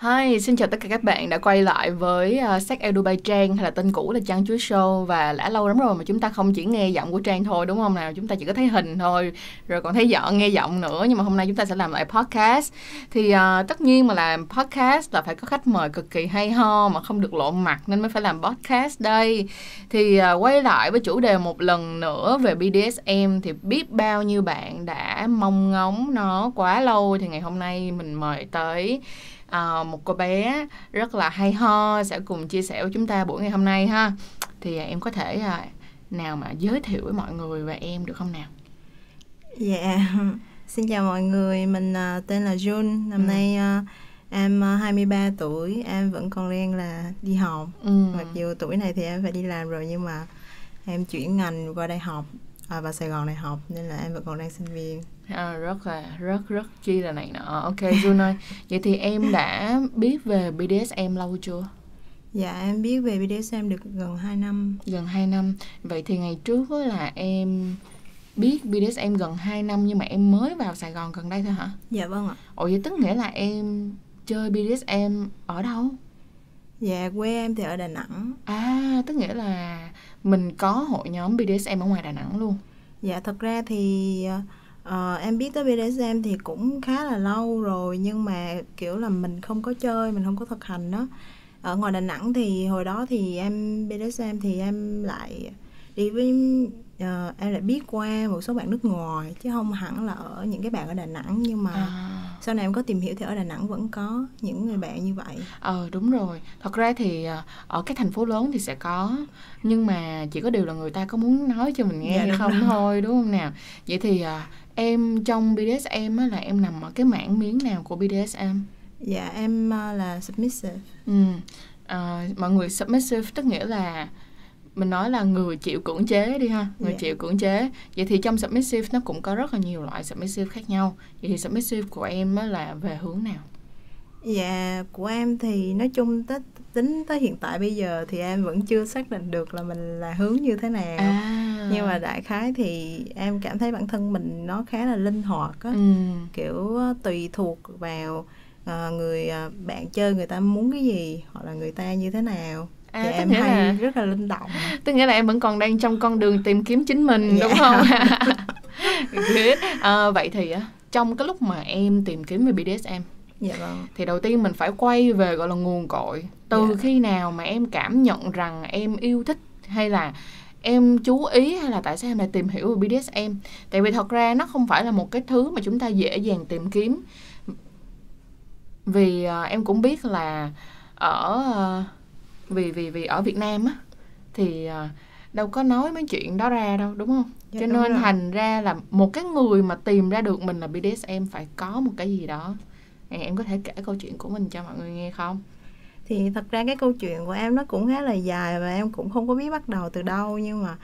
Hi, xin chào tất cả các bạn đã quay lại với à, uh, Sách Edu Trang hay là tên cũ là Trang Chuối Show và đã lâu lắm rồi mà chúng ta không chỉ nghe giọng của Trang thôi đúng không nào? Chúng ta chỉ có thấy hình thôi rồi còn thấy giọng nghe giọng nữa nhưng mà hôm nay chúng ta sẽ làm lại podcast. Thì uh, tất nhiên mà làm podcast là phải có khách mời cực kỳ hay ho mà không được lộ mặt nên mới phải làm podcast đây. Thì uh, quay lại với chủ đề một lần nữa về BDSM thì biết bao nhiêu bạn đã mong ngóng nó quá lâu thì ngày hôm nay mình mời tới à, một cô bé rất là hay ho sẽ cùng chia sẻ với chúng ta buổi ngày hôm nay ha. Thì à, em có thể à, nào mà giới thiệu với mọi người về em được không nào? Dạ. Xin chào mọi người mình uh, tên là Jun. Năm ừ. nay uh, em uh, 23 tuổi em vẫn còn đang là đi học. Ừ. mặc dù tuổi này thì em phải đi làm rồi nhưng mà em chuyển ngành qua đây học à, vào Sài Gòn này học nên là em vẫn còn đang sinh viên. À, rất là rất rất chi là này nọ. Ok Jun ơi vậy thì em đã biết về BDSM lâu chưa? Dạ em biết về BDSM được gần 2 năm. Gần 2 năm. Vậy thì ngày trước là em biết BDSM gần 2 năm nhưng mà em mới vào Sài Gòn gần đây thôi hả? Dạ vâng ạ. Ồ vậy tức nghĩa là em chơi BDSM ở đâu? Dạ quê em thì ở Đà Nẵng. À tức nghĩa là mình có hội nhóm BDSM ở ngoài Đà Nẵng luôn. Dạ thật ra thì uh, em biết tới BDSM thì cũng khá là lâu rồi Nhưng mà kiểu là mình không có chơi, mình không có thực hành đó Ở ngoài Đà Nẵng thì hồi đó thì em BDSM thì em lại đi với uh, em lại biết qua một số bạn nước ngoài chứ không hẳn là ở những cái bạn ở Đà Nẵng nhưng mà à. sau này em có tìm hiểu thì ở Đà Nẵng vẫn có những người bạn như vậy. Ờ đúng rồi. Thật ra thì ờ, ở các thành phố lớn thì sẽ có nhưng mà chỉ có điều là người ta có muốn nói cho mình nghe dạ, hay không rồi. thôi đúng không nào. Vậy thì uh, em trong BDSM á là em nằm ở cái mảng miếng nào của BDSM? Dạ em uh, là submissive. Ừ. Uh, mọi người submissive tức nghĩa là mình nói là người chịu cưỡng chế đi ha người yeah. Dạ. chịu cưỡng chế vậy thì trong submissive nó cũng có rất là nhiều loại submissive khác nhau vậy thì submissive của em á là về hướng nào dạ của em thì nói chung tới tính tới hiện tại bây giờ thì em vẫn chưa xác định được là mình là hướng như thế nào à. nhưng mà đại khái thì em cảm thấy bản thân mình nó khá là linh hoạt á ừ. kiểu tùy thuộc vào uh, người uh, bạn chơi người ta muốn cái gì hoặc là người ta như thế nào à, thì em hay là, rất là linh động tức nghĩa là em vẫn còn đang trong con đường tìm kiếm chính mình dạ. đúng không à, vậy thì trong cái lúc mà em tìm kiếm về BDSM Dạ vâng. Thì đầu tiên mình phải quay về gọi là nguồn cội. Từ dạ. khi nào mà em cảm nhận rằng em yêu thích hay là em chú ý hay là tại sao em lại tìm hiểu về BDSM? Tại vì thật ra nó không phải là một cái thứ mà chúng ta dễ dàng tìm kiếm. Vì uh, em cũng biết là ở uh, vì vì vì ở Việt Nam á thì uh, đâu có nói mấy chuyện đó ra đâu đúng không? Dạ, cho nên rồi. thành ra là một cái người mà tìm ra được mình là BDSM phải có một cái gì đó. Em có thể kể câu chuyện của mình cho mọi người nghe không? Thì thật ra cái câu chuyện của em nó cũng khá là dài và em cũng không có biết bắt đầu từ đâu nhưng mà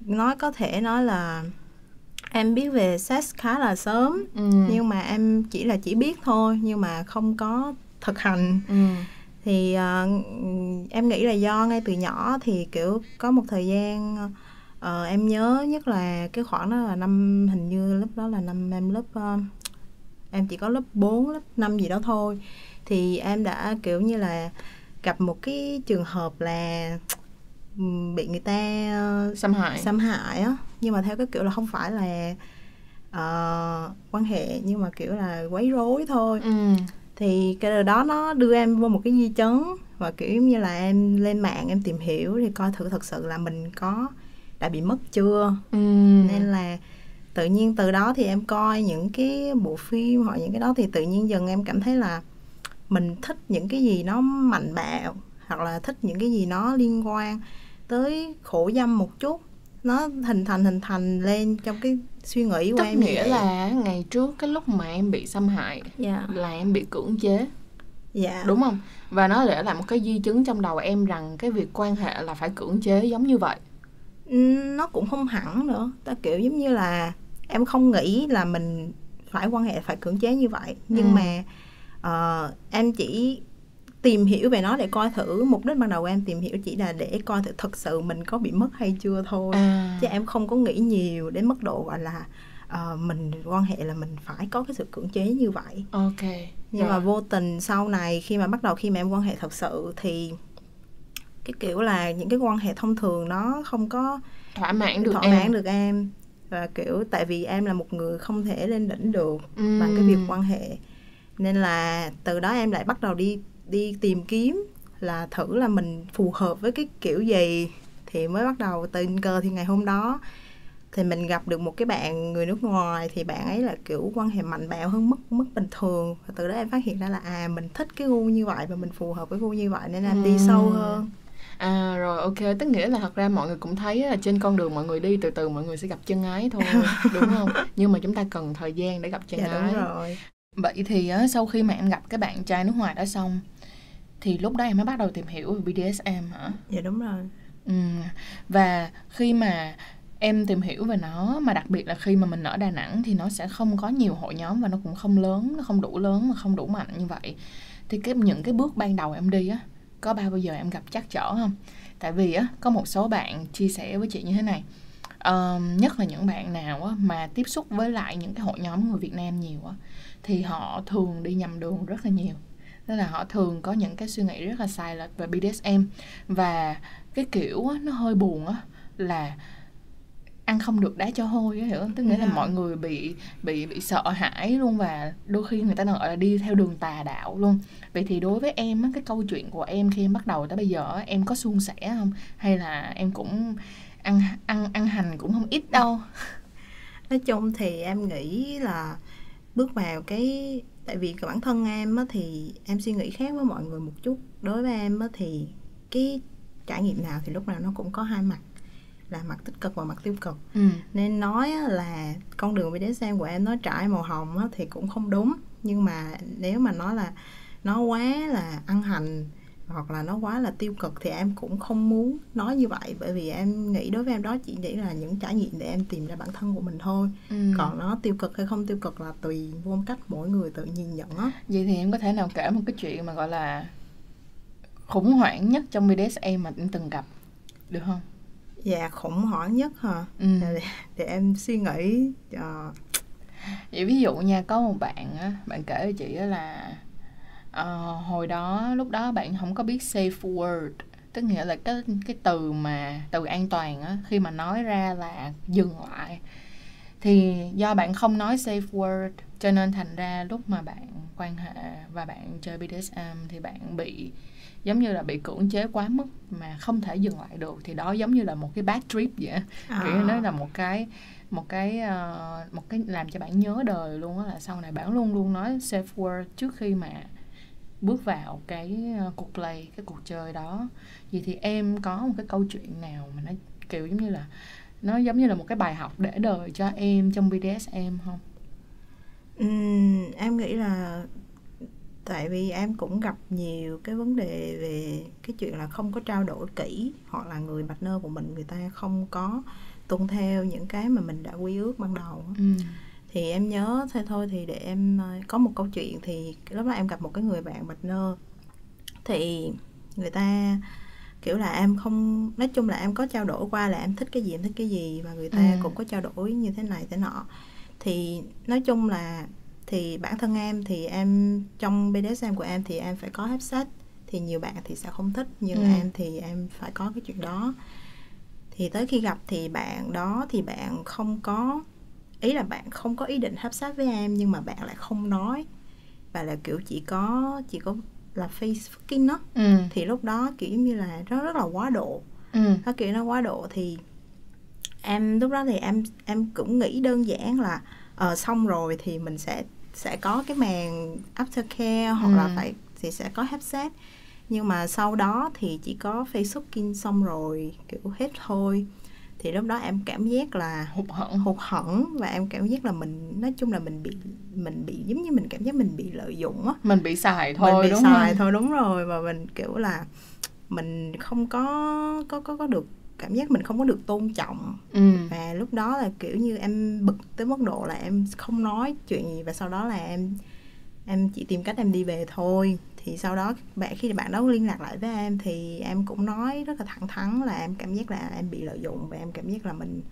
nói có thể nói là em biết về sex khá là sớm ừ. nhưng mà em chỉ là chỉ biết thôi nhưng mà không có thực hành. Ừ thì uh, em nghĩ là do ngay từ nhỏ thì kiểu có một thời gian uh, em nhớ nhất là cái khoảng đó là năm hình như lúc đó là năm em lớp uh, em chỉ có lớp 4, lớp 5 gì đó thôi. Thì em đã kiểu như là gặp một cái trường hợp là bị người ta xâm hại. xâm hại á. Nhưng mà theo cái kiểu là không phải là uh, quan hệ nhưng mà kiểu là quấy rối thôi. Ừ thì cái điều đó nó đưa em vô một cái di chấn và kiểu như là em lên mạng em tìm hiểu thì coi thử thật sự là mình có đã bị mất chưa ừ. nên là tự nhiên từ đó thì em coi những cái bộ phim hoặc những cái đó thì tự nhiên dần em cảm thấy là mình thích những cái gì nó mạnh bạo hoặc là thích những cái gì nó liên quan tới khổ dâm một chút nó hình thành hình thành lên trong cái suy nghĩ của Tức em nghĩa là ngày trước cái lúc mà em bị xâm hại yeah. Dạ. là em bị cưỡng chế dạ đúng không và nó để lại một cái di chứng trong đầu em rằng cái việc quan hệ là phải cưỡng chế giống như vậy nó cũng không hẳn nữa ta kiểu giống như là em không nghĩ là mình phải quan hệ phải cưỡng chế như vậy nhưng ừ. mà uh, em chỉ tìm hiểu về nó để coi thử mục đích ban đầu của em tìm hiểu chỉ là để coi thử thật sự mình có bị mất hay chưa thôi à. chứ em không có nghĩ nhiều đến mức độ gọi là uh, mình quan hệ là mình phải có cái sự cưỡng chế như vậy ok nhưng rồi. mà vô tình sau này khi mà bắt đầu khi mà em quan hệ thật sự thì cái kiểu là những cái quan hệ thông thường nó không có thỏa mãn được thỏa em. mãn được em và kiểu tại vì em là một người không thể lên đỉnh được uhm. bằng cái việc quan hệ nên là từ đó em lại bắt đầu đi đi tìm kiếm là thử là mình phù hợp với cái kiểu gì thì mới bắt đầu tình cờ thì ngày hôm đó thì mình gặp được một cái bạn người nước ngoài thì bạn ấy là kiểu quan hệ mạnh bạo hơn mức mức bình thường và từ đó em phát hiện ra là à mình thích cái gu như vậy và mình phù hợp với gu như vậy nên em đi sâu hơn À rồi ok, tức nghĩa là thật ra mọi người cũng thấy là trên con đường mọi người đi từ từ mọi người sẽ gặp chân ái thôi, đúng không? Nhưng mà chúng ta cần thời gian để gặp chân dạ, ái. Đúng rồi. Vậy thì sau khi mà em gặp cái bạn trai nước ngoài đó xong thì lúc đó em mới bắt đầu tìm hiểu về BDSM hả? Dạ đúng rồi. Ừ. Và khi mà em tìm hiểu về nó mà đặc biệt là khi mà mình ở Đà Nẵng thì nó sẽ không có nhiều hội nhóm và nó cũng không lớn, nó không đủ lớn mà không đủ mạnh như vậy. Thì cái những cái bước ban đầu em đi á có bao giờ em gặp chắc trở không? Tại vì á có một số bạn chia sẻ với chị như thế này. Um, nhất là những bạn nào á, mà tiếp xúc với lại những cái hội nhóm người Việt Nam nhiều á, thì họ thường đi nhầm đường rất là nhiều tức là họ thường có những cái suy nghĩ rất là sai lệch về BDSM và cái kiểu á, nó hơi buồn á là ăn không được đá cho hôi á hiểu không? Tức nghĩa yeah. là mọi người bị bị bị sợ hãi luôn và đôi khi người ta gọi là đi theo đường tà đạo luôn. Vậy thì đối với em á cái câu chuyện của em khi em bắt đầu tới bây giờ em có suôn sẻ không? Hay là em cũng ăn ăn ăn hành cũng không ít đâu? Nói chung thì em nghĩ là bước vào cái tại vì bản thân em á, thì em suy nghĩ khác với mọi người một chút. Đối với em á, thì cái trải nghiệm nào thì lúc nào nó cũng có hai mặt là mặt tích cực và mặt tiêu cực. Ừ. nên nói là con đường BDSM của em nó trải màu hồng á, thì cũng không đúng. Nhưng mà nếu mà nói là nó quá là ăn hành hoặc là nó quá là tiêu cực thì em cũng không muốn nói như vậy. Bởi vì em nghĩ đối với em đó chỉ chỉ là những trải nghiệm để em tìm ra bản thân của mình thôi. Ừ. còn nó tiêu cực hay không tiêu cực là tùy vô cách mỗi người tự nhìn nhận á. Vậy thì em có thể nào kể một cái chuyện mà gọi là khủng hoảng nhất trong BDSM mà em từng gặp được không? Dạ khủng hoảng nhất hả? Ừ. để, để em suy nghĩ uh... vậy ví dụ nha có một bạn á bạn kể với chị á là uh, hồi đó lúc đó bạn không có biết safe word tức nghĩa là cái cái từ mà từ an toàn á khi mà nói ra là dừng lại. Thì do bạn không nói safe word cho nên thành ra lúc mà bạn quan hệ và bạn chơi BDSM thì bạn bị giống như là bị cưỡng chế quá mức mà không thể dừng lại được. Thì đó giống như là một cái bad trip vậy à. kiểu nó là một cái một cái uh, một cái làm cho bạn nhớ đời luôn á là sau này bạn luôn luôn nói safe word trước khi mà bước vào cái uh, cuộc play cái cuộc chơi đó vậy thì em có một cái câu chuyện nào mà nó kiểu giống như là nó giống như là một cái bài học để đời cho em trong BDSM không? Uhm, em nghĩ là tại vì em cũng gặp nhiều cái vấn đề về cái chuyện là không có trao đổi kỹ hoặc là người partner của mình người ta không có tuân theo những cái mà mình đã quy ước ban đầu ừ. Thì em nhớ thôi thôi thì để em ờ, có một câu chuyện thì lúc đó em gặp một cái người bạn partner thì người ta kiểu là em không nói chung là em có trao đổi qua là em thích cái gì em thích cái gì và người ta ừ. cũng có trao đổi như thế này thế nọ thì nói chung là thì bản thân em thì em trong BDSM của em thì em phải có hấp sách thì nhiều bạn thì sẽ không thích nhưng ừ. em thì em phải có cái chuyện đó thì tới khi gặp thì bạn đó thì bạn không có ý là bạn không có ý định hấp sát với em nhưng mà bạn lại không nói và là kiểu chỉ có chỉ có là face fucking đó ừ. thì lúc đó kiểu như là nó rất là quá độ ừ. nó kiểu nó quá độ thì em lúc đó thì em em cũng nghĩ đơn giản là ờ uh, xong rồi thì mình sẽ sẽ có cái màn aftercare hoặc ừ. là phải thì sẽ có headset nhưng mà sau đó thì chỉ có Facebook xong rồi kiểu hết thôi thì lúc đó em cảm giác là hụt hẫng. hụt hẫng và em cảm giác là mình nói chung là mình bị mình bị giống như mình cảm giác mình bị lợi dụng á. Mình bị xài thôi mình bị đúng xài không? thôi đúng rồi. Và mình kiểu là mình không có có có có được cảm giác mình không có được tôn trọng. Ừ. và lúc đó là kiểu như em bực tới mức độ là em không nói chuyện gì và sau đó là em em chỉ tìm cách em đi về thôi thì sau đó bạn khi bạn đó liên lạc lại với em thì em cũng nói rất là thẳng thắn là em cảm giác là em bị lợi dụng và em cảm giác là mình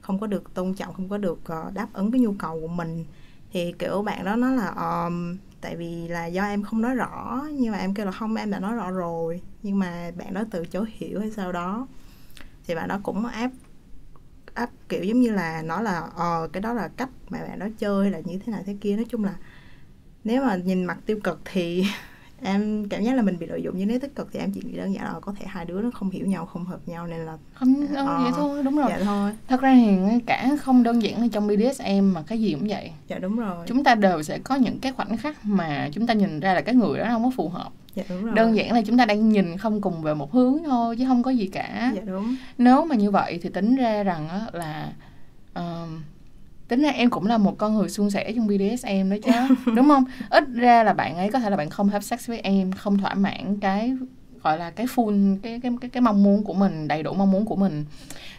không có được tôn trọng không có được ờ, đáp ứng cái nhu cầu của mình. Thì kiểu bạn đó nói là um, tại vì là do em không nói rõ nhưng mà em kêu là không em đã nói rõ rồi nhưng mà bạn đó từ chối hiểu hay sau đó. Thì bạn đó cũng áp áp kiểu giống như là nói là ờ cái đó là cách mà bạn đó chơi là như thế này thế kia. Nói chung là nếu mà nhìn mặt tiêu cực thì em cảm giác là mình bị lợi dụng nhưng nếu tích cực thì em chỉ nghĩ đơn giản là có thể hai đứa nó không hiểu nhau không hợp nhau nên là không đâu ờ, vậy thôi đúng rồi. dạ thôi. Thật ra thì cả không đơn giản là trong BDSM mà cái gì cũng vậy. Dạ đúng rồi. Chúng ta đều sẽ có những cái khoảnh khắc mà chúng ta nhìn ra là cái người đó không có phù hợp. Dạ đúng rồi. Đơn giản là chúng ta đang nhìn không cùng về một hướng thôi chứ không có gì cả. Dạ đúng. Nếu mà như vậy thì tính ra rằng á là uh, tính ra em cũng là một con người suôn sẻ trong BDSM đó chứ đúng không? Ít ra là bạn ấy có thể là bạn không have sex với em không thỏa mãn cái gọi là cái full cái cái cái cái mong muốn của mình đầy đủ mong muốn của mình.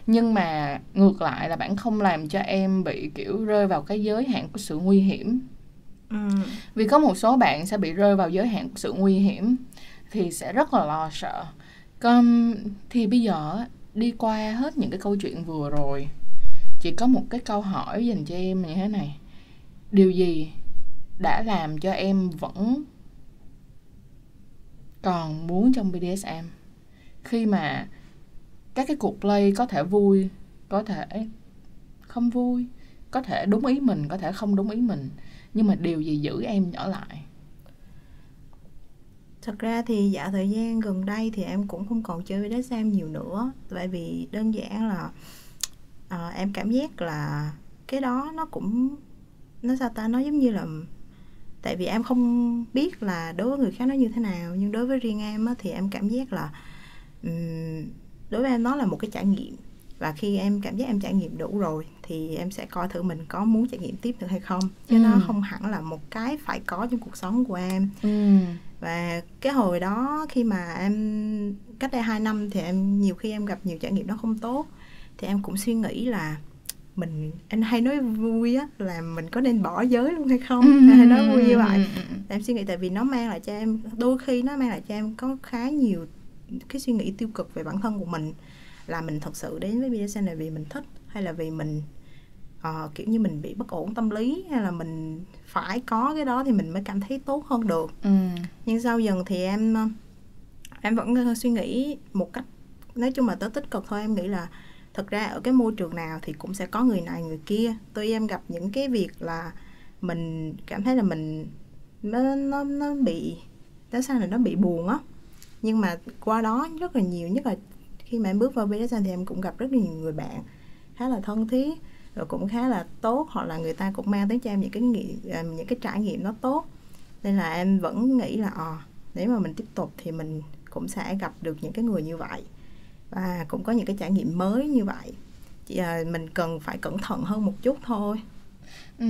Nhưng mà ngược lại là bạn không làm cho em bị kiểu rơi vào cái giới hạn của sự nguy hiểm. Ừ. vì có một số bạn sẽ bị rơi vào giới hạn của sự nguy hiểm thì sẽ rất là lo sợ. Còn thì bây giờ đi qua hết những cái câu chuyện vừa rồi chị có một cái câu hỏi dành cho em như thế này. Điều gì đã làm cho em vẫn còn muốn trong BDSM khi mà các cái cuộc play có thể vui, có thể không vui, có thể đúng ý mình, có thể không đúng ý mình, nhưng mà điều gì giữ em ở lại? Thật ra thì dạo thời gian gần đây thì em cũng không còn chơi BDSM nhiều nữa. Tại vì đơn giản là à, em cảm giác là cái đó nó cũng nó sao ta nó giống như là tại vì em không biết là đối với người khác nó như thế nào nhưng đối với riêng em á, thì em cảm giác là um, đối với em nó là một cái trải nghiệm và khi em cảm giác em trải nghiệm đủ rồi thì em sẽ coi thử mình có muốn trải nghiệm tiếp được hay không chứ ừ. nó không hẳn là một cái phải có trong cuộc sống của em ừ. và cái hồi đó khi mà em cách đây 2 năm thì em nhiều khi em gặp nhiều trải nghiệm nó không tốt thì em cũng suy nghĩ là mình anh hay nói vui á là mình có nên bỏ giới luôn hay không? Ừ, hay nói vui như vậy. ừ, ừ, em suy nghĩ tại vì nó mang lại cho em đôi khi nó mang lại cho em có khá nhiều cái suy nghĩ tiêu cực về bản thân của mình. Là mình thật sự đến với BDSM là vì mình thích hay là vì mình uh, kiểu như mình bị bất ổn tâm lý hay là mình phải có cái đó thì mình mới cảm thấy tốt hơn được. Ừ. nhưng sau dần thì em em vẫn suy nghĩ một cách nói chung là tới tích cực thôi. Em nghĩ là thật ra ở cái môi trường nào thì cũng sẽ có người này người kia. Tôi em gặp những cái việc là mình cảm thấy là mình nó nó nó bị tại sao là nó bị buồn á. Nhưng mà qua đó rất là nhiều nhất là khi mà em bước vào BDSM thì em cũng gặp rất là nhiều người bạn khá là thân thiết rồi cũng khá là tốt hoặc là người ta cũng mang tới cho em những cái nghiệm à, những cái trải nghiệm nó tốt. Nên là em vẫn nghĩ là à, nếu mà mình tiếp tục thì mình cũng sẽ gặp được những cái người như vậy và cũng có những cái trải nghiệm mới như vậy. Chỉ là mình cần phải cẩn thận hơn một chút thôi. Ừ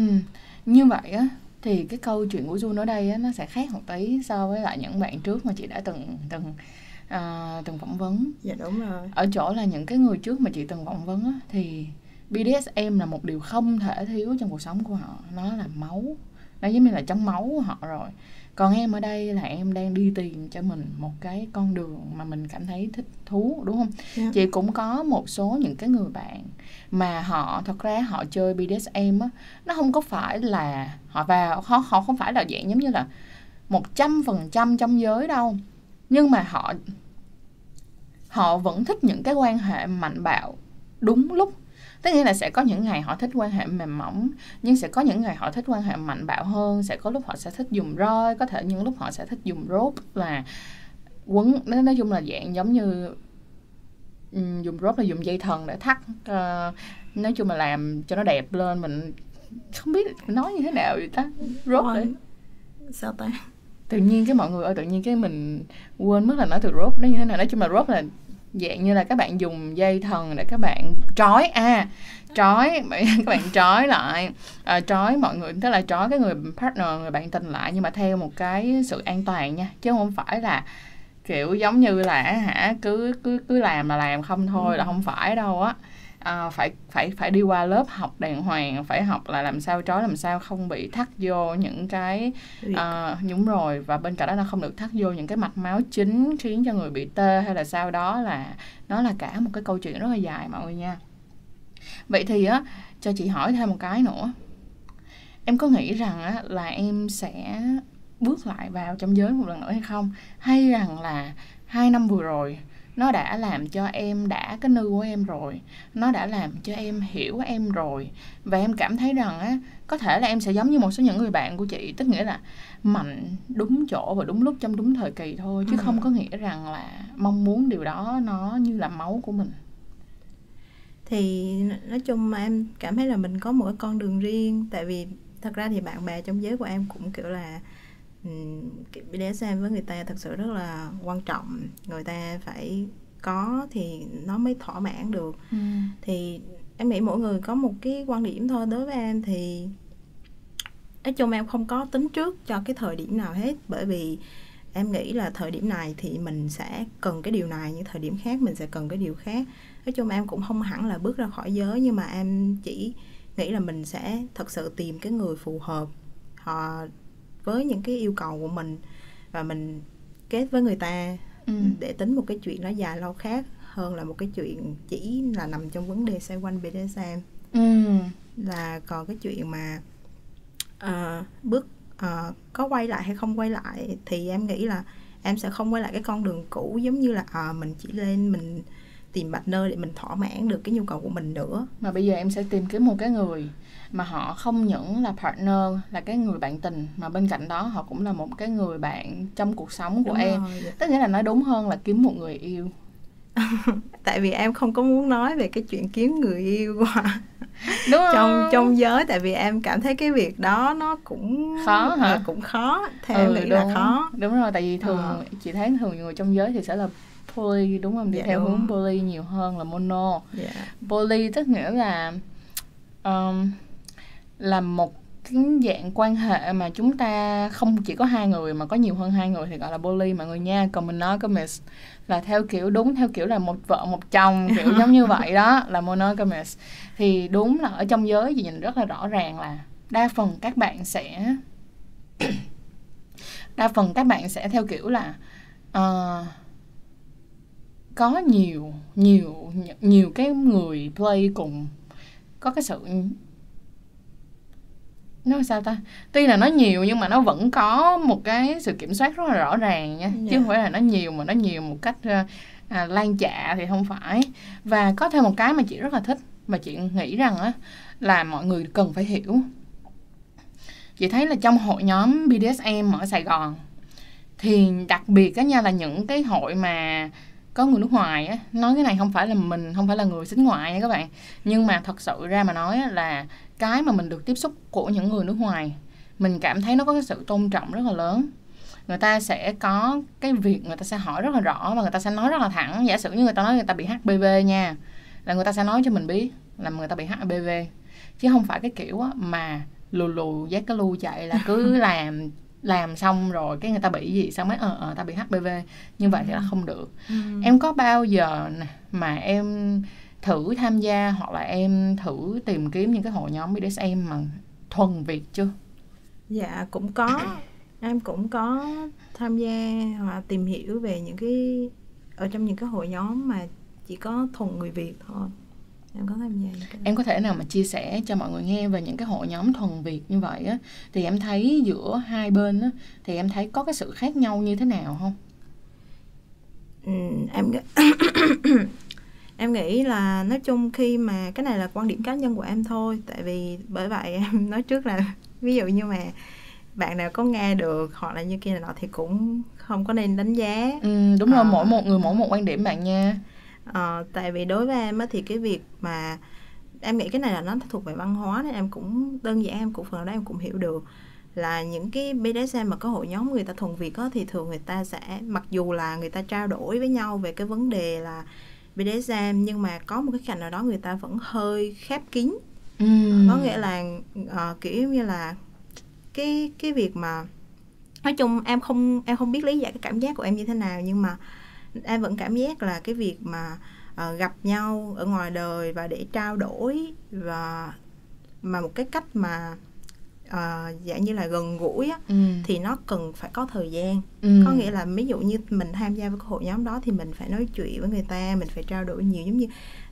như vậy á thì cái câu chuyện của Jun ở đây á, nó sẽ khác một tí so với lại những bạn trước mà chị đã từng từng uh, từng phỏng vấn. Dạ đúng rồi. Ở chỗ là những cái người trước mà chị từng phỏng vấn á, thì BDSM là một điều không thể thiếu trong cuộc sống của họ. Nó là máu. Nó giống như là trong máu của họ rồi còn em ở đây là em đang đi tìm cho mình một cái con đường mà mình cảm thấy thích thú đúng không yeah. Dạ. chị cũng có một số những cái người bạn mà họ thật ra họ chơi BDSM á nó không có phải là họ vào họ họ không phải là dạng giống như là một trăm phần trăm trong giới đâu nhưng mà họ họ vẫn thích những cái quan hệ mạnh bạo đúng lúc tức nghĩa là sẽ có những ngày họ thích quan hệ mềm mỏng nhưng sẽ có những ngày họ thích quan hệ mạnh bạo hơn sẽ có lúc họ sẽ thích dùng roi có thể những lúc họ sẽ thích dùng rope là quấn nói chung là dạng giống như dùng rope là dùng dây thần để thắt uh, nói chung là làm cho nó đẹp lên mình không biết nói như thế nào vậy ta rope để sao ta? Tự nhiên cái mọi người ơi tự nhiên cái mình quên mất là nói từ rope nó như thế nào nói chung là rope là dạng như là các bạn dùng dây thần để các bạn trói. À trói các bạn trói lại. À, trói mọi người tức là trói cái người partner người bạn tình lại nhưng mà theo một cái sự an toàn nha. Chứ không phải là kiểu giống như là hả cứ cứ cứ làm là làm không thôi ừ. là không phải đâu á à, phải phải phải đi qua lớp học đàng hoàng phải học là làm sao trói làm sao không bị thắt vô những cái à, nhúng rồi. Và bên cạnh đó là không được thắt vô những cái mạch máu chính khiến cho người bị tê hay là sao đó là nó là cả một cái câu chuyện rất là dài mọi người nha. Vậy thì á cho chị hỏi thêm một cái nữa. Em có nghĩ rằng á là em sẽ bước lại vào trong giới một lần nữa hay không? Hay rằng là hai năm vừa rồi nó đã làm cho em đã cái nư của em rồi. Nó đã làm cho em hiểu em rồi. Và em cảm thấy rằng á có thể là em sẽ giống như một số những người bạn của chị tức nghĩa là mạnh đúng chỗ và đúng lúc trong đúng thời kỳ thôi chứ ừ. không có nghĩa rằng là mong muốn điều đó nó như là máu của mình. Thì nói chung mà em cảm thấy là mình có một cái con đường riêng tại vì thật ra thì bạn bè trong giới của em cũng kiểu là BDSM với người ta thật sự rất là quan trọng. Người ta phải có thì nó mới thỏa mãn được. Ừ. thì em nghĩ mỗi người có một cái quan điểm thôi. Đối với em thì nói chung em không có tính trước cho cái thời điểm nào hết. Bởi vì em nghĩ là thời điểm này thì mình sẽ cần cái điều này những thời điểm khác mình sẽ cần cái điều khác. Nói chung em cũng không hẳn là bước ra khỏi giới nhưng mà em chỉ nghĩ là mình sẽ thật sự tìm cái người phù hợp. Họ với những cái yêu cầu của mình và mình kết với người ta ừ. để tính một cái chuyện nó dài lâu khác hơn là một cái chuyện chỉ là nằm trong vấn đề xoay quanh BDSM ừ. là còn cái chuyện mà uh, bước uh, có quay lại hay không quay lại thì em nghĩ là em sẽ không quay lại cái con đường cũ giống như là à, mình chỉ lên mình tìm partner để mình thỏa mãn được cái nhu cầu của mình nữa. Mà bây giờ em sẽ tìm kiếm một cái người mà họ không những là partner là cái người bạn tình mà bên cạnh đó họ cũng là một cái người bạn trong cuộc sống của đúng em. rồi. tức nghĩa là nói đúng hơn là kiếm một người yêu. Tại vì em không có muốn nói về cái chuyện kiếm người yêu quá. Đúng không? trong trong giới tại vì em cảm thấy cái việc đó nó cũng khó hả? cũng khó theo ừ, em nghĩ đúng, là khó. Đúng rồi tại vì thường ờ. chị thấy thường người trong giới thì sẽ là poly đúng không đi dạ, theo hướng poly nhiều hơn là mono. Dạ. poly tức nghĩa là um, là một cái dạng quan hệ mà chúng ta không chỉ có hai người mà có nhiều hơn hai người thì gọi là poly mọi người nha còn mình monogamous là theo kiểu đúng theo kiểu là một vợ một chồng kiểu giống như vậy đó là monogamous thì đúng là ở trong giới thì nhìn rất là rõ ràng là đa phần các bạn sẽ đa phần các bạn sẽ theo kiểu là uh, có nhiều nhiều nhiều cái người play cùng có cái sự nó sao ta tuy là nó nhiều nhưng mà nó vẫn có một cái sự kiểm soát rất là rõ ràng nha yeah. chứ không dạ. phải là nó nhiều mà nó nhiều một cách uh, à, lan trạ thì không phải và có thêm một cái mà chị rất là thích mà chị nghĩ rằng á là mọi người cần phải hiểu chị thấy là trong hội nhóm BDSM ở Sài Gòn thì đặc biệt á nha là những cái hội mà có người nước ngoài á nói cái này không phải là mình không phải là người xính ngoại nha các bạn. Nhưng mà thật sự ra mà nói là cái mà mình được tiếp xúc của những người nước ngoài mình cảm thấy nó có cái sự tôn trọng rất là lớn. Người ta sẽ có cái việc người ta sẽ hỏi rất là rõ và người ta sẽ nói rất là thẳng. Giả sử như người ta nói người ta bị HPV nha là người ta sẽ nói cho mình biết là người ta bị HPV chứ không phải cái kiểu á, mà lù lù giác cái lu chạy là cứ làm làm xong rồi cái người ta bị gì xong mới ờ ờ ta bị HPV như vậy thì là không được. Ừ. em có bao giờ mà em thử tham gia hoặc là em thử tìm kiếm những cái hội nhóm BDSM mà thuần Việt chưa? Dạ cũng có. Em cũng có tham gia hoặc tìm hiểu về những cái ở trong những cái hội nhóm mà chỉ có thuần người Việt thôi em có gia cái em có thể nào mà chia sẻ cho mọi người nghe về những cái hội nhóm thuần Việt như vậy á? Thì em thấy giữa hai bên á thì em thấy có cái sự khác nhau như thế nào không? Ừ, em em nghĩ là nói chung khi mà cái này là quan điểm cá nhân của em thôi. Tại vì bởi vậy em nói trước là ví dụ như mà bạn nào có nghe được hoặc là như kia nọ thì cũng không có nên đánh giá. Ừ, đúng rồi à, mỗi một người mỗi một quan điểm bạn nha à, tại vì đối với em á, thì cái việc mà em nghĩ cái này là nó thuộc về văn hóa nên em cũng đơn giản em cũng phần đó em cũng hiểu được là những cái BDSM mà có hội nhóm người ta thuần Việt á, thì thường người ta sẽ mặc dù là người ta trao đổi với nhau về cái vấn đề là BDSM nhưng mà có một cái cạnh nào đó người ta vẫn hơi khép kín ừ. có nghĩa là uh, kiểu như là cái cái việc mà nói chung em không em không biết lý giải cái cảm giác của em như thế nào nhưng mà em vẫn cảm giác là cái việc mà uh, gặp nhau ở ngoài đời và để trao đổi và mà một cái cách mà uh, dạng như là gần gũi á ừ. thì nó cần phải có thời gian ừ. có nghĩa là ví dụ như mình tham gia với cái hội nhóm đó thì mình phải nói chuyện với người ta mình phải trao đổi nhiều giống như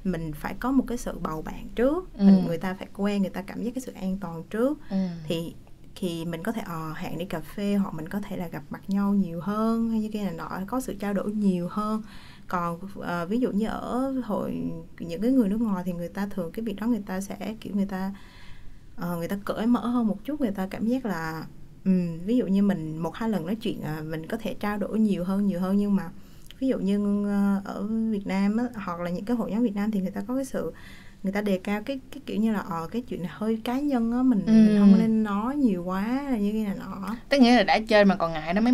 mình phải có một cái sự bầu bạn trước ừ. người ta phải quen người ta cảm giác cái sự an toàn trước ừ. thì thì mình có thể ờ hẹn đi cà phê hoặc mình có thể là gặp mặt nhau nhiều hơn hay như kia là nọ có sự trao đổi nhiều hơn. Còn à, ví dụ như ở hội những cái người nước ngoài thì người ta thường cái việc đó người ta sẽ kiểu người ta à, người ta cởi mở hơn một chút người ta cảm giác là um, ví dụ như mình một hai lần nói chuyện à, mình có thể trao đổi nhiều hơn nhiều hơn. Nhưng mà ví dụ như ở Việt Nam á, hoặc là những cái hội nhóm Việt Nam thì người ta có cái sự người ta đề cao cái cái kiểu như là ờ cái chuyện này hơi cá nhân á mình, ừ. mình không nên nói nhiều quá là như cái này nọ. Tức nghĩa là đã chơi mà còn ngại đó mấy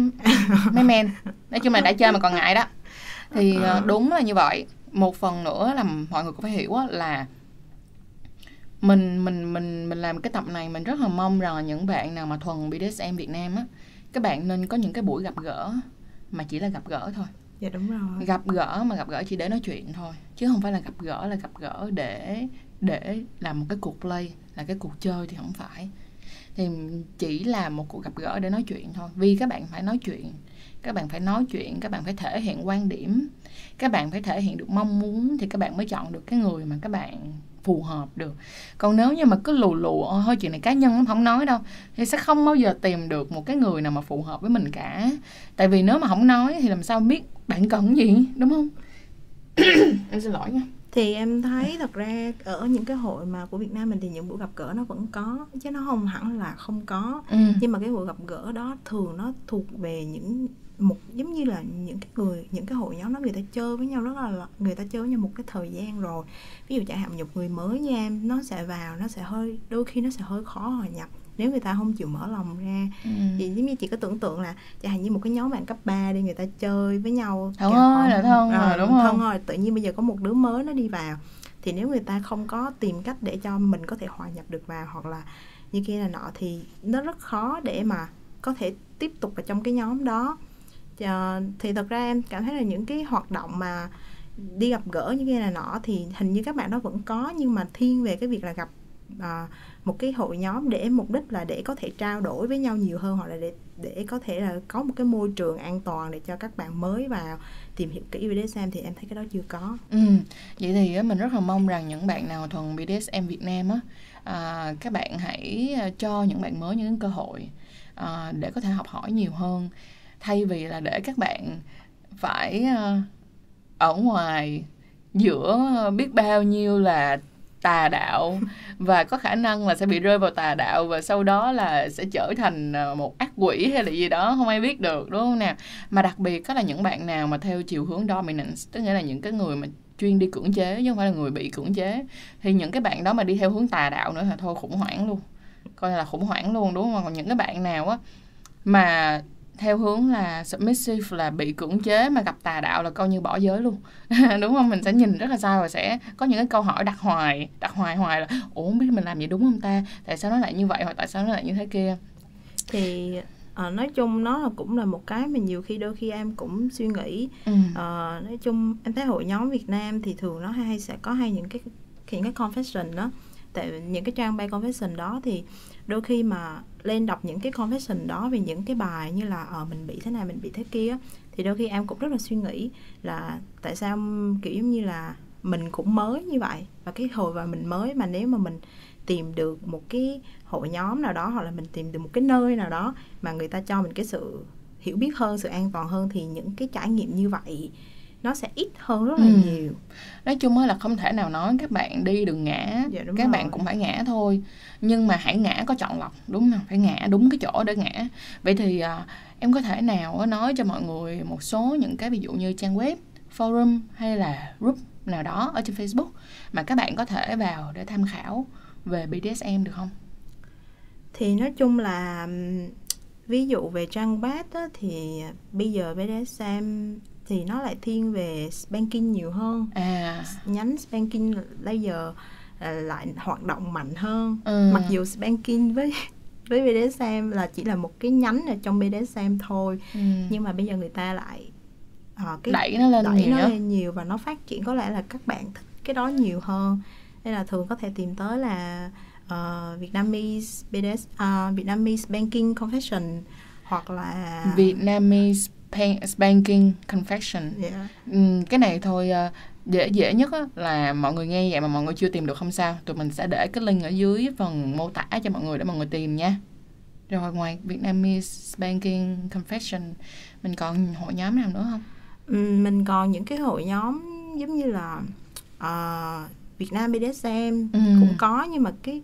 mấy men. Nói chung là đã chơi mà còn ngại đó. Thì ờ. đúng là như vậy. Một phần nữa là mọi người cũng phải hiểu là mình mình mình mình làm cái tập này mình rất là mong rằng là những bạn nào mà thuần BDSM Việt Nam á các bạn nên có những cái buổi gặp gỡ mà chỉ là gặp gỡ thôi dạ đúng rồi. Gặp gỡ mà gặp gỡ chỉ để nói chuyện thôi, chứ không phải là gặp gỡ là gặp gỡ để để làm một cái cuộc play, là cái cuộc chơi thì không phải. Thì chỉ là một cuộc gặp gỡ để nói chuyện thôi. Vì các bạn phải nói chuyện, các bạn phải nói chuyện, các bạn phải thể hiện quan điểm, các bạn phải thể hiện được mong muốn thì các bạn mới chọn được cái người mà các bạn phù hợp được. Còn nếu như mà cứ lù lù hơi chuyện này cá nhân lắm không nói đâu, thì sẽ không bao giờ tìm được một cái người nào mà phù hợp với mình cả. Tại vì nếu mà không nói thì làm sao biết bạn cần gì đúng không? Em xin lỗi nha. Thì em thấy thật ra ở những cái hội mà của Việt Nam mình thì những buổi gặp gỡ nó vẫn có chứ nó không hẳn là không có. Ừ. nhưng mà cái buổi gặp gỡ đó thường nó thuộc về những một giống như là những cái người những cái hội nhóm đó người ta chơi với nhau rất là người ta chơi với nhau một cái thời gian rồi. Ví dụ chẳng hạn một người mới nha em nó sẽ vào nó sẽ hơi đôi khi nó sẽ hơi khó hòa nhập nếu người ta không chịu mở lòng ra ừ. thì giống như chị có tưởng tượng là chẳng hạn như một cái nhóm bạn cấp 3 đi người ta chơi với nhau thân ơi là thân à, rồi đúng không thân rồi tự nhiên bây giờ có một đứa mới nó đi vào. Thì nếu người ta không có tìm cách để cho mình có thể hòa nhập được vào hoặc là như kia là nọ thì nó rất khó để mà có thể tiếp tục ở trong cái nhóm đó. Uh, thì thật ra em cảm thấy là những cái hoạt động mà đi gặp gỡ như cái này nọ thì hình như các bạn đó vẫn có nhưng mà thiên về cái việc là gặp uh, một cái hội nhóm để mục đích là để có thể trao đổi với nhau nhiều hơn hoặc là để để có thể là có một cái môi trường an toàn để cho các bạn mới vào tìm hiểu kỹ BDSM thì em thấy cái đó chưa có. Ừ, vậy thì mình rất là mong rằng những bạn nào thuần BDSM Việt Nam á, à, các bạn hãy à, cho những bạn mới những cơ hội à, để có thể học hỏi nhiều hơn thay vì là để các bạn phải à, ở ngoài giữa biết bao nhiêu là tà đạo và có khả năng là sẽ bị rơi vào tà đạo và sau đó là sẽ trở thành ờ, một ác quỷ hay là gì đó, không ai biết được, đúng không nào mà đặc biệt có là những bạn nào mà theo chiều hướng dominance, tức nghĩa là những cái người mà chuyên đi cưỡng chế, chứ không phải là người bị cưỡng chế, thì những cái bạn đó mà đi theo hướng tà đạo nữa là thôi khủng hoảng luôn, coi là khủng hoảng luôn, đúng không? Còn những cái bạn nào á mà theo hướng là submissive là bị cưỡng chế mà gặp tà đạo là coi như bỏ giới luôn. Đúng không? Mình sẽ nhìn rất là sai và sẽ có những cái câu hỏi đặt hoài đặt hoài hoài là ủa không biết mình làm gì đúng không ta? Tại sao nó lại như vậy? Hoặc tại sao nó lại như thế kia? Thì à, nói chung nó là cũng là một cái mà nhiều khi đôi khi em cũng suy nghĩ. Ừ. à, nói chung em thấy hội nhóm Việt Nam thì thường nó hay sẽ có hay những cái những cái confession đó. Tại những cái trang bay confession đó thì đôi khi mà lên đọc những cái confession đó về những cái bài như là ờ mình bị thế này, mình bị thế kia thì đôi khi em cũng rất là suy nghĩ là tại sao, kiểu giống như là, mình cũng mới như vậy và cái hồi và mình mới mà nếu mà mình tìm được một cái hội nhóm nào đó hoặc là mình tìm được một cái nơi nào đó mà người ta cho mình cái sự hiểu biết hơn, sự an toàn hơn thì những cái trải nghiệm như vậy nó sẽ ít hơn rất là ừ. nhiều nói chung là không thể nào nói các bạn đi đừng ngã dạ, các rồi. bạn cũng phải ngã thôi nhưng mà hãy ngã có chọn lọc đúng không phải ngã đúng cái chỗ để ngã vậy thì à, em có thể nào nói cho mọi người một số những cái ví dụ như trang web forum hay là group nào đó ở trên Facebook mà các bạn có thể vào để tham khảo về BDSM được không? Thì nói chung là ví dụ về trang web á, thì bây giờ BDSM thì nó lại thiên về banking nhiều hơn à. nhánh banking bây giờ lại hoạt động mạnh hơn ừ. mặc dù banking với với BDSM là chỉ là một cái nhánh ở trong BDSM thôi ừ. nhưng mà bây giờ người ta lại uh, cái đẩy nó lên đẩy nhiều. nó lên nhiều và nó phát triển có lẽ là các bạn thích cái đó nhiều hơn nên là thường có thể tìm tới là uh, Vietnamese BDS uh, Vietnamese Banking Confession hoặc là Vietnamese Banking Confession yeah. ừ, cái này thôi uh, dễ dễ nhất á, là mọi người nghe vậy mà mọi người chưa tìm được không sao tụi mình sẽ để cái link ở dưới phần mô tả cho mọi người để mọi người tìm nha rồi ngoài Vietnamese Banking Confession mình còn hội nhóm nào nữa không ừ, mình còn những cái hội nhóm giống như là uh, Việt Nam BDSM ừ. cũng có nhưng mà cái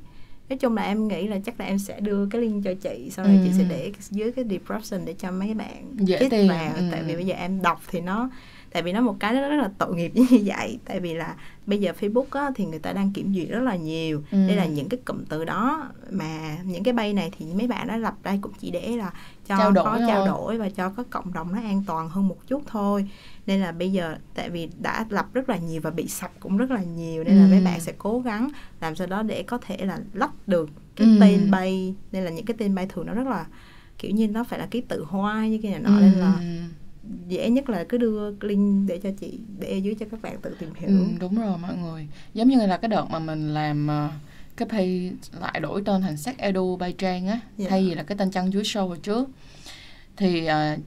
nói chung là em nghĩ là chắc là em sẽ đưa cái link cho chị sau này ừ. chị sẽ để dưới cái description để cho mấy bạn dễ tìm vào ừ. tại vì bây giờ em đọc thì nó tại vì nó một cái rất, rất là tội nghiệp như vậy tại vì là bây giờ Facebook á, thì người ta đang kiểm duyệt rất là nhiều ừ. đây là những cái cụm từ đó mà những cái bay này thì mấy bạn đã lập đây cũng chỉ để là cho trao đổi có trao đổi và cho có cộng đồng nó an toàn hơn một chút thôi nên là bây giờ tại vì đã lập rất là nhiều và bị sập cũng rất là nhiều nên ừ. là mấy bạn sẽ cố gắng làm sao đó để có thể là lắp được cái ừ. tên bay nên là những cái tên bay thường nó rất là kiểu như nó phải là ký tự hoa như cái này nọ ừ. nên là dễ nhất là cứ đưa link để cho chị để dưới cho các bạn tự tìm hiểu ừ, đúng rồi mọi người giống như là cái đợt mà mình làm uh, cái page lại đổi tên thành sắc edu by trang á yeah. Dạ. thay vì là cái tên chăn chuối show hồi trước thì uh,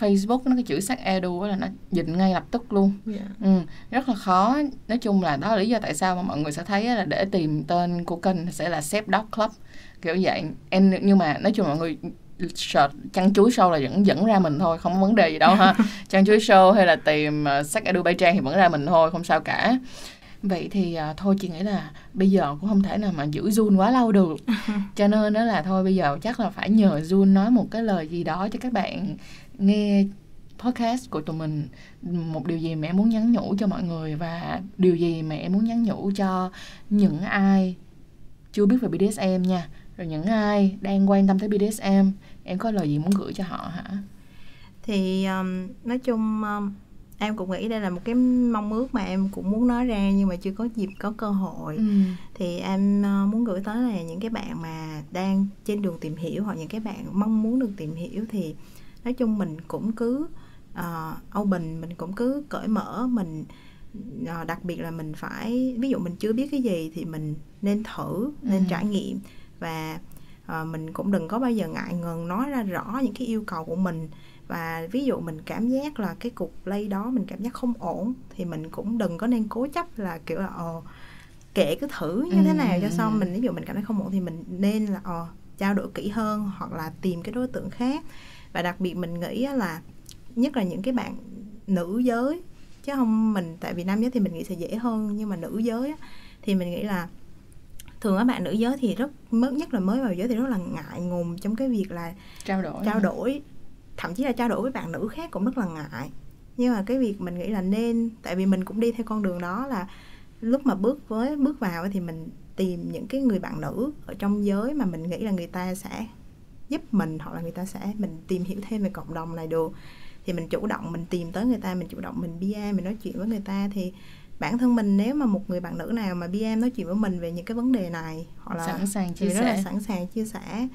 Facebook nó cái chữ sắc edu là nó dịch ngay lập tức luôn yeah. Dạ. ừ, rất là khó nói chung là đó là lý do tại sao mà mọi người sẽ thấy là để tìm tên của kênh sẽ là Sep Dog Club kiểu vậy em nhưng mà nói chung mọi người search chăn chuối show là vẫn dẫn ra mình thôi không có vấn đề gì đâu ha chăn chuối show hay là tìm uh, sắc edu bay trang thì vẫn ra mình thôi không sao cả vậy thì uh, thôi chị nghĩ là bây giờ cũng không thể nào mà giữ Jun quá lâu được. Cho nên đó là thôi bây giờ chắc là phải nhờ Jun nói một cái lời gì đó cho các bạn nghe podcast của tụi mình. Một điều gì mẹ muốn nhắn nhủ cho mọi người và điều gì mẹ muốn nhắn nhủ cho những ai chưa biết về BDSM nha. Rồi những ai đang quan tâm tới BDSM em có lời gì muốn gửi cho họ hả? Thì um, nói chung um, em cũng nghĩ đây là một cái mong ước mà em cũng muốn nói ra nhưng mà chưa có dịp có cơ hội ừ. thì em uh, muốn gửi tới là những cái bạn mà đang trên đường tìm hiểu hoặc những cái bạn mong muốn được tìm hiểu thì nói chung mình cũng cứ uh, open mình cũng cứ cởi mở mình uh, đặc biệt là mình phải ví dụ mình chưa biết cái gì thì mình nên thử nên ừ. trải nghiệm và uh, mình cũng đừng có bao giờ ngại ngần nói ra rõ những cái yêu cầu của mình và ví dụ mình cảm giác là cái cục lây đó mình cảm giác không ổn thì mình cũng đừng có nên cố chấp là kiểu là ồ kệ cứ thử như thế nào cho xong. Mình ví dụ mình cảm thấy không ổn thì mình nên là ồ trao đổi kỹ hơn hoặc là tìm cái đối tượng khác. Và đặc biệt mình nghĩ là nhất là những cái bạn nữ giới chứ không mình tại vì nam giới thì mình nghĩ sẽ dễ hơn nhưng mà nữ giới thì mình nghĩ là thường các bạn nữ giới thì rất mới nhất là mới vào giới thì rất là ngại ngùng trong cái việc là trao đổi. trao đổi thậm chí là trao đổi với bạn nữ khác cũng rất là ngại. Nhưng mà cái việc mình nghĩ là nên tại vì mình cũng đi theo con đường đó là lúc mà bước với bước vào thì mình tìm những cái người bạn nữ ở trong giới mà mình nghĩ là người ta sẽ giúp mình hoặc là người ta sẽ mình tìm hiểu thêm về cộng đồng này được. Thì mình chủ động mình tìm tới người ta mình chủ động mình bia mình nói chuyện với người ta. Thì bản thân mình nếu mà một người bạn nữ nào mà BM nói chuyện với mình về những cái vấn đề này hoặc là sẵn sàng chia sẻ rất là sẵn sàng chia sẻ.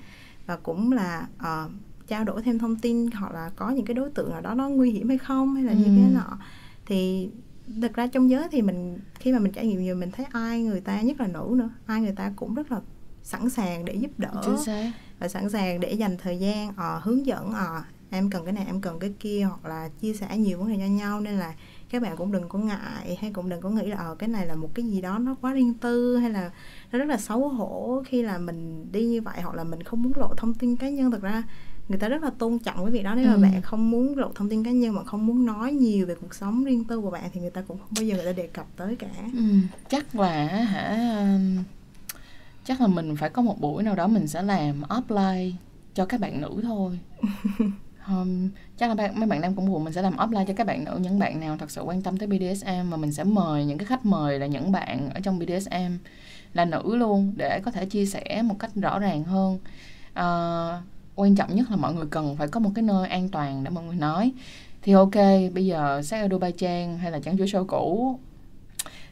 Và cũng là uh, trao đổi thêm thông tin hoặc là có những cái đối tượng nào đó nó nguy hiểm hay không hay là ừ. như thế nọ. Thì thực ra trong giới thì mình khi mà mình trải nghiệm nhiều mình thấy ai người ta nhất là nữ nữa. Ai người ta cũng rất là sẵn sàng để giúp đỡ và sẵn sàng để dành thời gian uh, hướng dẫn uh, em cần cái này em cần cái kia hoặc là chia sẻ nhiều vấn đề cho nhau. Nên là các bạn cũng đừng có ngại hay cũng đừng có nghĩ là ờ cái này là một cái gì đó nó quá riêng tư hay là nó rất là xấu hổ khi là mình đi như vậy hoặc là mình không muốn lộ thông tin cá nhân. Thực ra người ta rất là tôn trọng cái việc đó nếu ừ. mà bạn không muốn lộ thông tin cá nhân mà không muốn nói nhiều về cuộc sống riêng tư của bạn thì người ta cũng không bao giờ người ta đề cập tới cả ừ. chắc là hả chắc là mình phải có một buổi nào đó mình sẽ làm offline cho các bạn nữ thôi um, chắc là bạn, mấy bạn nam cũng buồn mình sẽ làm offline cho các bạn nữ những bạn nào thật sự quan tâm tới BDSM mà mình sẽ mời những cái khách mời là những bạn ở trong BDSM là nữ luôn để có thể chia sẻ một cách rõ ràng hơn uh, quan trọng nhất là mọi người cần phải có một cái nơi an toàn để mọi người nói. Thì ok bây giờ sát ở Dubai Trang hay là chẳng chủ show cũ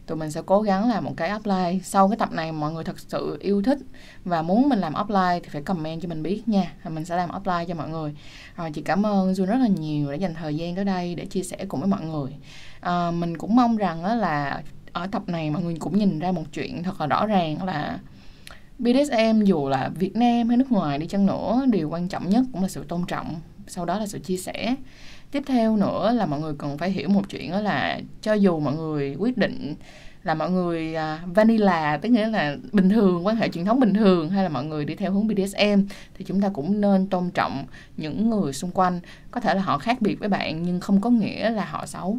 tụi mình sẽ cố gắng làm một cái upline. Sau cái tập này mọi người thật sự yêu thích và muốn mình làm upline thì phải comment cho mình biết nha mình sẽ làm upline cho mọi người. Rồi chị cảm ơn Jun rất là nhiều đã dành thời gian tới đây để chia sẻ cùng với mọi người. À, mình cũng mong rằng là ở tập này mọi người cũng nhìn ra một chuyện thật là rõ ràng là BDSM dù là Việt Nam hay nước ngoài đi chăng nữa, điều quan trọng nhất cũng là sự tôn trọng, sau đó là sự chia sẻ. Tiếp theo nữa là mọi người cần phải hiểu một chuyện đó là cho dù mọi người quyết định là mọi người à, vanilla tức nghĩa là bình thường, quan hệ truyền thống bình thường hay là mọi người đi theo hướng BDSM thì chúng ta cũng nên tôn trọng những người xung quanh. Có thể là họ khác biệt với bạn nhưng không có nghĩa là họ xấu.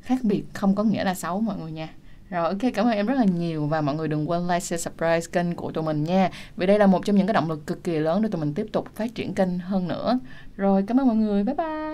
Khác biệt không có nghĩa là xấu mọi người nha rồi, ok, cảm ơn em rất là nhiều và mọi người đừng quên like, share, subscribe kênh của tụi mình nha. Vì đây là một trong những cái động lực cực kỳ lớn để tụi mình tiếp tục phát triển kênh hơn nữa. Rồi, cảm ơn mọi người, bye bye.